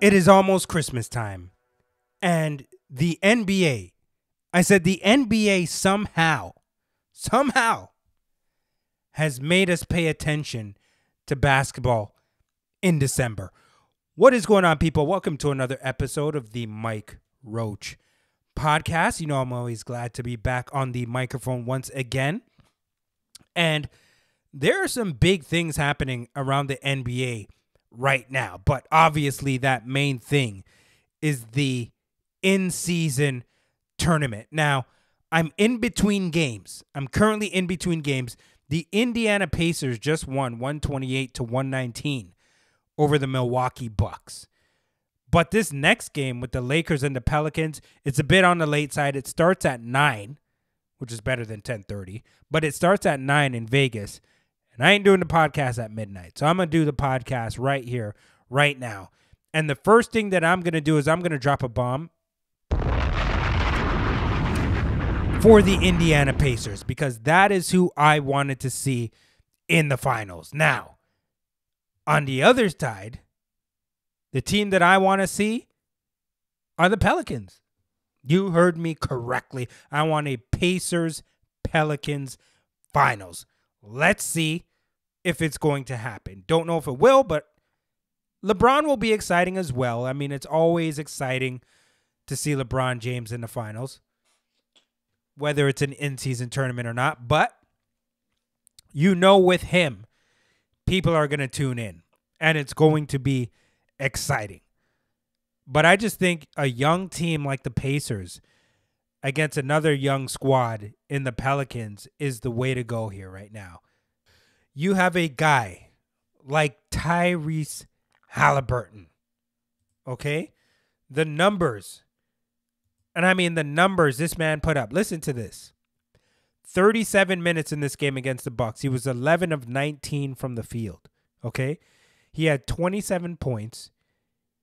It is almost Christmas time. And the NBA, I said the NBA somehow, somehow has made us pay attention to basketball in December. What is going on, people? Welcome to another episode of the Mike Roach podcast. You know, I'm always glad to be back on the microphone once again. And there are some big things happening around the NBA right now. But obviously, that main thing is the in season tournament. Now, I'm in between games. I'm currently in between games. The Indiana Pacers just won 128 to 119 over the Milwaukee Bucks. But this next game with the Lakers and the Pelicans, it's a bit on the late side. It starts at 9, which is better than 10:30, but it starts at 9 in Vegas. And I ain't doing the podcast at midnight. So I'm going to do the podcast right here, right now. And the first thing that I'm going to do is I'm going to drop a bomb for the Indiana Pacers because that is who I wanted to see in the finals. Now, on the other side, the team that I want to see are the Pelicans. You heard me correctly. I want a Pacers Pelicans finals. Let's see if it's going to happen. Don't know if it will, but LeBron will be exciting as well. I mean, it's always exciting to see LeBron James in the finals, whether it's an in season tournament or not. But you know, with him, people are going to tune in and it's going to be exciting. But I just think a young team like the Pacers against another young squad in the Pelicans is the way to go here right now. You have a guy like Tyrese Halliburton. Okay? The numbers. And I mean the numbers this man put up. Listen to this. 37 minutes in this game against the Bucks. He was 11 of 19 from the field. Okay? He had 27 points.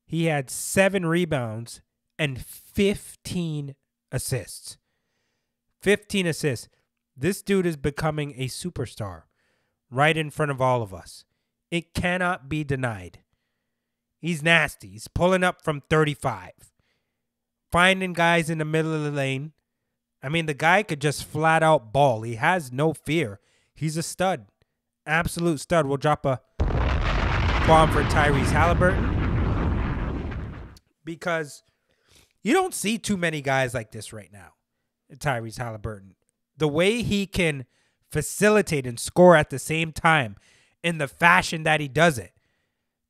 He had 7 rebounds and 15 assists. 15 assists. This dude is becoming a superstar right in front of all of us. It cannot be denied. He's nasty. He's pulling up from 35, finding guys in the middle of the lane. I mean, the guy could just flat out ball. He has no fear. He's a stud. Absolute stud. We'll drop a bomb for Tyrese Halliburton because you don't see too many guys like this right now. Tyrese Halliburton. The way he can facilitate and score at the same time in the fashion that he does it.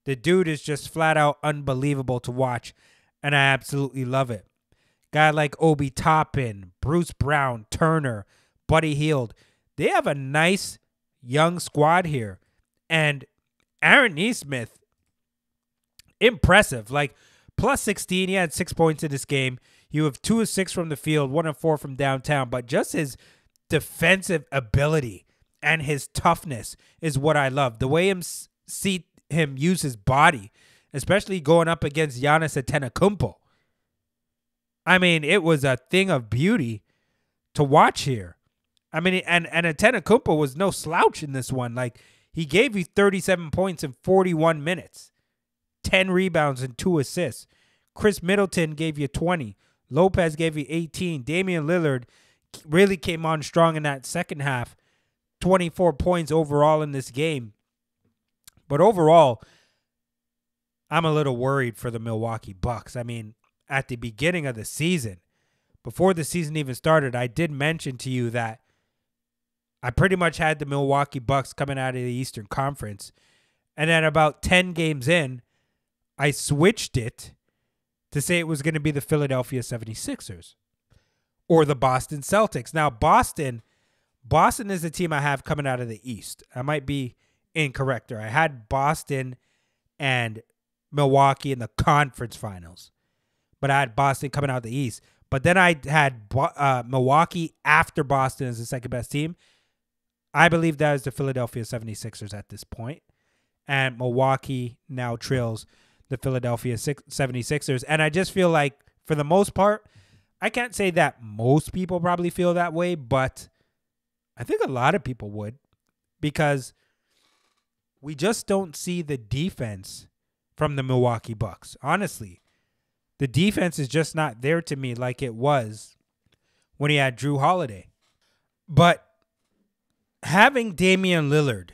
The dude is just flat out unbelievable to watch, and I absolutely love it. Guy like Obi Toppin, Bruce Brown, Turner, Buddy Hield, they have a nice young squad here. And Aaron Nesmith, impressive. Like plus 16, he had six points in this game. You have two of six from the field, one of four from downtown, but just his defensive ability and his toughness is what I love. The way him see him use his body, especially going up against Giannis Antetokounmpo. I mean, it was a thing of beauty to watch here. I mean, and and Antetokounmpo was no slouch in this one. Like he gave you 37 points in 41 minutes, 10 rebounds and two assists. Khris Middleton gave you 20. Lopez gave you 18. Damian Lillard really came on strong in that second half. 24 points overall in this game. But overall, I'm a little worried for the Milwaukee Bucks. I mean, at the beginning of the season, before the season even started, I did mention to you that I pretty much had the Milwaukee Bucks coming out of the Eastern Conference. And then about 10 games in, I switched it to say it was going to be the Philadelphia 76ers or the Boston Celtics. Now, Boston, Boston is the team I have coming out of the East. I might be incorrect there. I had Boston and Milwaukee in the conference finals, but I had Boston coming out of the East. But then I had uh, Milwaukee after Boston as the second best team. I believe that is the Philadelphia 76ers at this point. And Milwaukee now trails the Philadelphia 76ers. And I just feel like, for the most part, I can't say that most people probably feel that way, but I think a lot of people would because we just don't see the defense from the Milwaukee Bucks. Honestly, the defense is just not there to me like it was when he had Jrue Holiday. But having Damian Lillard,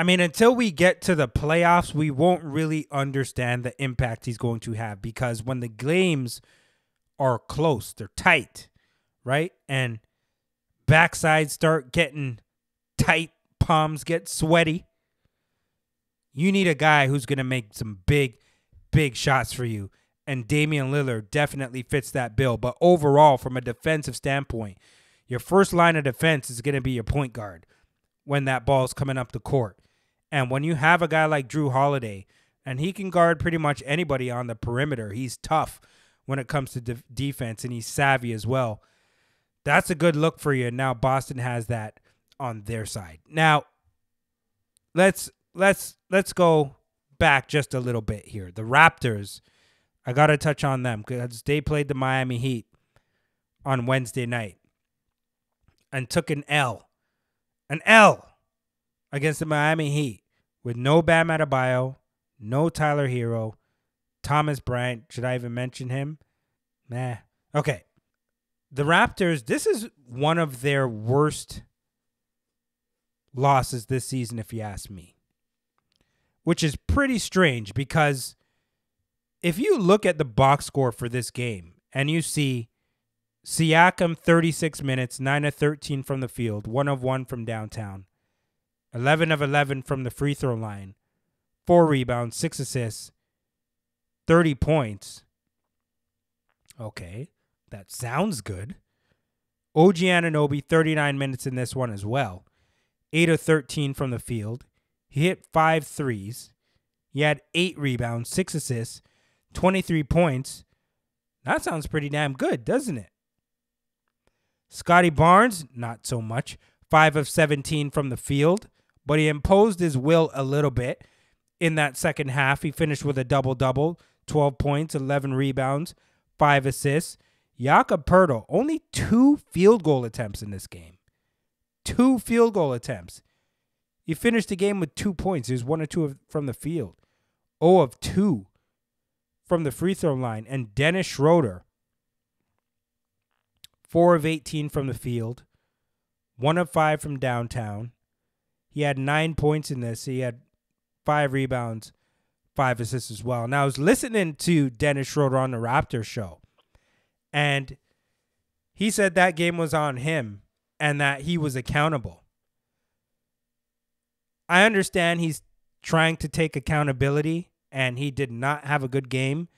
I mean, until we get to the playoffs, we won't really understand the impact he's going to have because when the games are close, they're tight, right? And backsides start getting tight, palms get sweaty. You need a guy who's going to make some big, big shots for you. And Damian Lillard definitely fits that bill. But overall, from a defensive standpoint, your first line of defense is going to be your point guard when that ball's coming up the court. And when you have a guy like Jrue Holiday, and he can guard pretty much anybody on the perimeter, he's tough when it comes to de- defense and he's savvy as well. That's a good look for you. And now Boston has that on their side. Now let's let's let's go back just a little bit here. The Raptors, I got to touch on them because they played the Miami Heat on Wednesday night and took an L, an L against the Miami Heat with no Bam Adebayo, no Tyler Herro, Thomas Bryant. Should I even mention him? Nah. Okay. The Raptors, this is one of their worst losses this season, if you ask me which is pretty strange because if you look at the box score for this game and you see Siakam 36 minutes, 9 of 13 from the field, 1 of 1 from downtown, 11 of 11 from the free throw line, 4 rebounds, 6 assists, 30 points. Okay, that sounds good. OG Anunoby 39 minutes in this one as well. 8 of 13 from the field, he hit five threes. He had eight rebounds, six assists, 23 points. That sounds pretty damn good, doesn't it? Scotty Barnes, not so much. Five of 17 from the field, but he imposed his will a little bit in that second half. He finished with a double double 12 points, 11 rebounds, five assists. Jakob Poeltl, only two field goal attempts in this game. Two field goal attempts. He finished the game with two points. He was one or two from the field. 0 of 2 from the free throw line. And Dennis Schroeder, 4 of 18 from the field, 1 of 5 from downtown. He had nine points in this. He had five rebounds, five assists as well. Now, I was listening to Dennis Schroeder on the Raptors show, and he said that game was on him and that he was accountable. I understand he's trying to take accountability and he did not have a good game.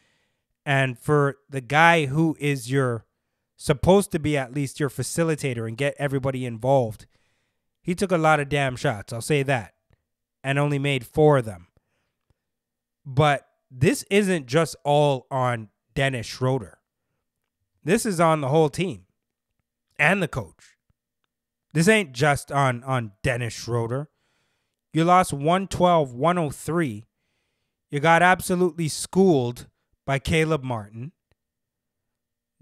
And for the guy who is your supposed to be at least your facilitator and get everybody involved, he took a lot of damn shots. I'll say that. And only made four of them. But this isn't just all on Dennis Schroeder. This is on the whole team and the coach. This ain't just on on Dennis Schroeder. You lost 112 103. You got absolutely schooled by Caleb Martin,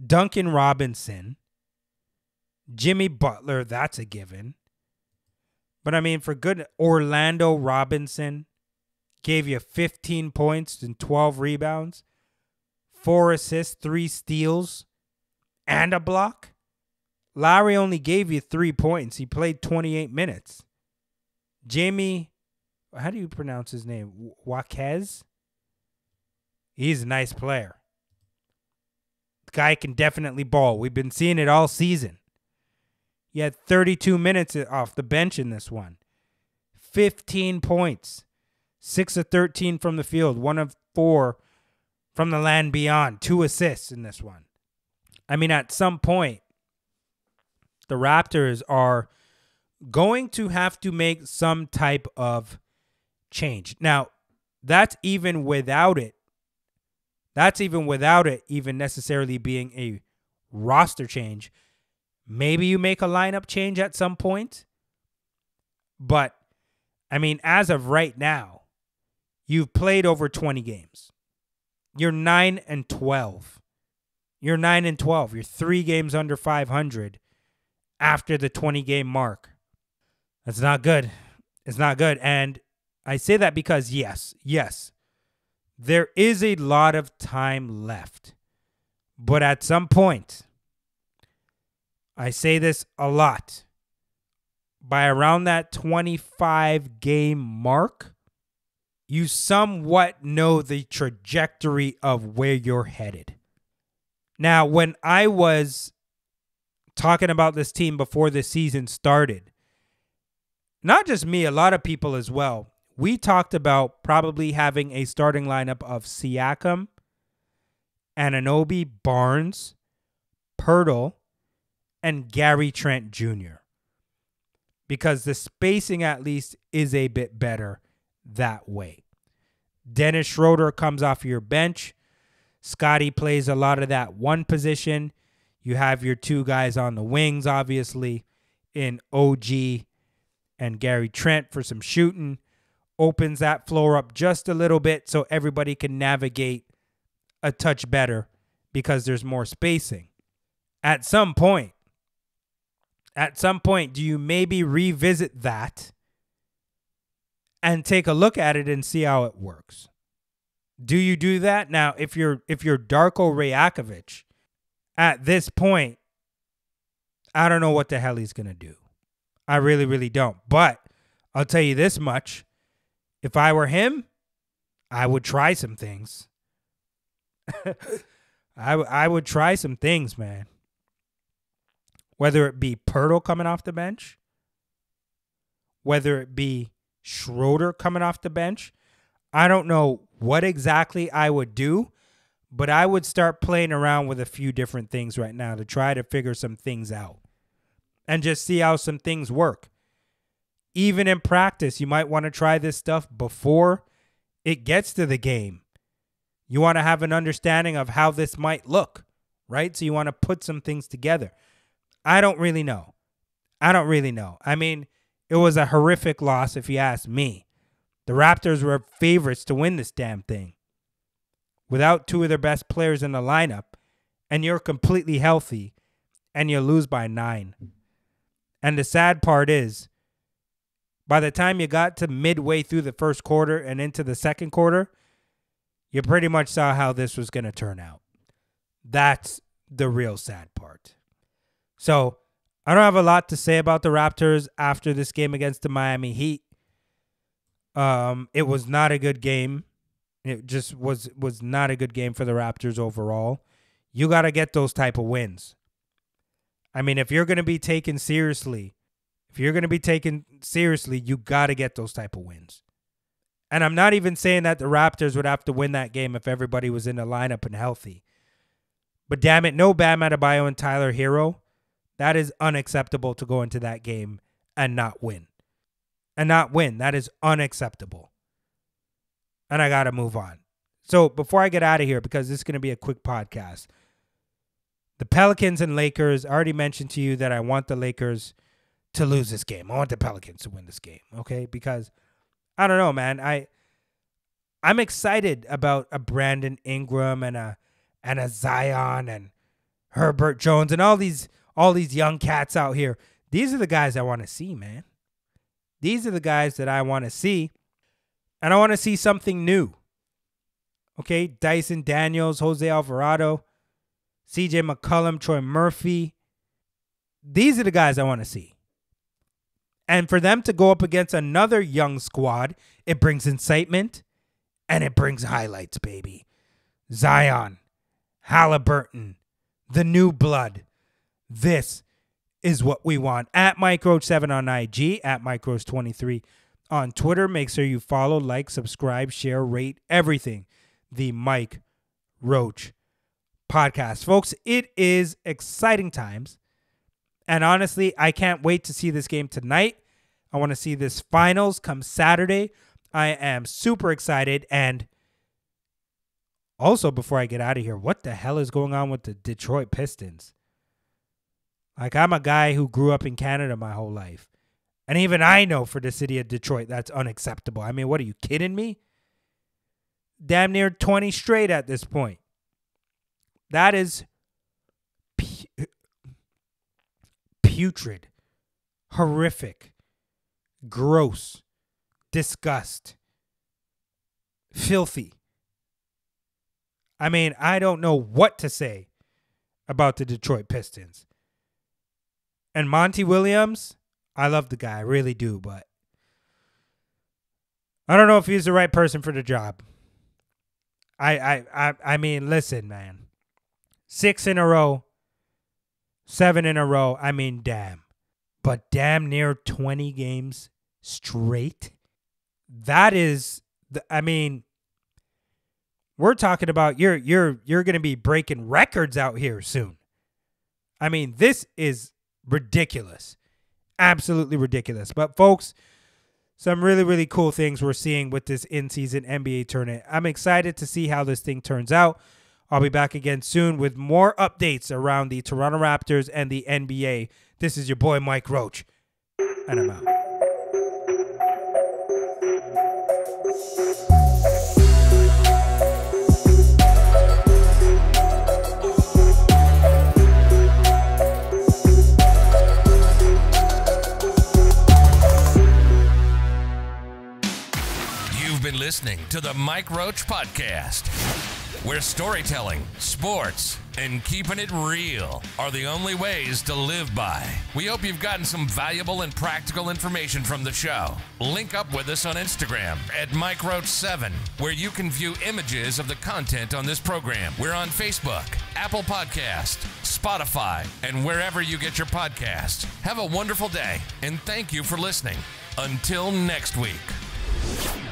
Duncan Robinson, Jimmy Butler. That's a given. But I mean, for good, Orlando Robinson gave you 15 points and 12 rebounds, four assists, three steals, and a block. Lowry only gave you three points. He played 28 minutes. Jamie, how do you pronounce his name? Jaquez. He's a nice player. The guy can definitely ball. We've been seeing it all season. He had 32 minutes off the bench in this one. 15 points. 6 of 13 from the field, 1 of 4 from the land beyond, 2 assists in this one. I mean, at some point, the Raptors are going to have to make some type of change. Now, that's even without it. That's even without it even necessarily being a roster change. Maybe you make a lineup change at some point. But I mean, as of right now, you've played over 20 games. You're 9 and 12. You're 9 and 12. You're 3 games under 500 after the 20 game mark. That's not good. It's not good. And I say that because, yes, yes, there is a lot of time left. But at some point, I say this a lot, by around that 25 game mark, you somewhat know the trajectory of where you're headed. Now, when I was talking about this team before the season started, not just me, a lot of people as well, we talked about probably having a starting lineup of Siakam, Anunoby, Barnes, Poeltl, and Gary Trent Jr. Because the spacing, at least, is a bit better that way. Dennis Schroeder comes off your bench. Scotty plays a lot of that one position. You have your two guys on the wings, obviously, in OG and Gary Trent for some shooting. Opens that floor up just a little bit so everybody can navigate a touch better because there's more spacing. At some point, at some point, do you maybe revisit that and take a look at it and see how it works? Do you do that now? If you're if you're Darko Rajakovic, at this point, I don't know what the hell he's gonna do. I really, really don't. But I'll tell you this much: if I were him, I would try some things. I, w- I would try some things, man. Whether it be Poeltl coming off the bench, whether it be Schroeder coming off the bench, I don't know what exactly I would do, but I would start playing around with a few different things right now to try to figure some things out and just see how some things work. Even in practice, you might want to try this stuff before it gets to the game. You want to have an understanding of how this might look, right? So you want to put some things together. I don't really know. I don't really know. I mean, it was a horrific loss if you ask me. The Raptors were favorites to win this damn thing. Without two of their best players in the lineup, and you're completely healthy, and you lose by nine. And the sad part is, by the time you got to midway through the first quarter and into the second quarter, you pretty much saw how this was going to turn out. That's the real sad part. So, I don't have a lot to say about the Raptors after this game against the Miami Heat. Um, it was not a good game. It just was was not a good game for the Raptors overall. You got to get those type of wins. I mean, if you're going to be taken seriously, if you're going to be taken seriously, you got to get those type of wins. And I'm not even saying that the Raptors would have to win that game if everybody was in the lineup and healthy. But damn it, no Bam Adebayo and Tyler Herro. That is unacceptable to go into that game and not win and not win. That is unacceptable. And I got to move on. So before I get out of here, because this is going to be a quick podcast, the Pelicans and Lakers, I already mentioned to you that I want the Lakers to lose this game. I want the Pelicans to win this game, okay? Because I don't know, man. I I'm excited about a Brandon Ingram and a and a Zion and Herbert Jones and all these all these young cats out here. These are the guys I want to see, man. These are the guys that I want to see. And I want to see something new. Okay, Dyson Daniels, Jose Alvarado, CJ McCollum, Troy Murphy. These are the guys I want to see. And for them to go up against another young squad, it brings incitement and it brings highlights, baby. Zion, Halliburton, the new blood. This is what we want. At mikeroach7 on IG, at mikeroach23 on Twitter. Make sure you follow, like, subscribe, share, rate everything. The Mike Roach podcast. Folks, it is exciting times. And honestly, I can't wait to see this game tonight. I want to see this finals come Saturday. I am super excited. And also, before I get out of here, what the hell is going on with the Detroit Pistons? Like, I'm a guy who grew up in Canada my whole life. And even I know for the city of Detroit, that's unacceptable. I mean, what are you kidding me? Damn near 20 straight at this point. That is pu- putrid, horrific, gross, disgust, filthy. I mean, I don't know what to say about the Detroit Pistons. And Monty Williams, I love the guy, I really do, but I don't know if he's the right person for the job. I I I, I mean, listen, man. Six in a row, seven in a row. I mean, damn. But damn near 20 games straight. That is the, I mean, we're talking about you're you're you're going to be breaking records out here soon. I mean, this is ridiculous. Absolutely ridiculous. But folks, some really really cool things we're seeing with this in-season NBA tournament. I'm excited to see how this thing turns out. I'll be back again soon with more updates around the Toronto Raptors and the NBA. This is your boy Mike Roach, and I'm out. Been listening to the Mike Roach Podcast, where storytelling, sports, and keeping it real are the only ways to live by. We hope you've gotten some valuable and practical information from the show. Link up with us on Instagram at Mike Roach7, where you can view images of the content on this program. We're on Facebook, Apple Podcast, Spotify, and wherever you get your podcasts. Have a wonderful day, and thank you for listening. Until next week.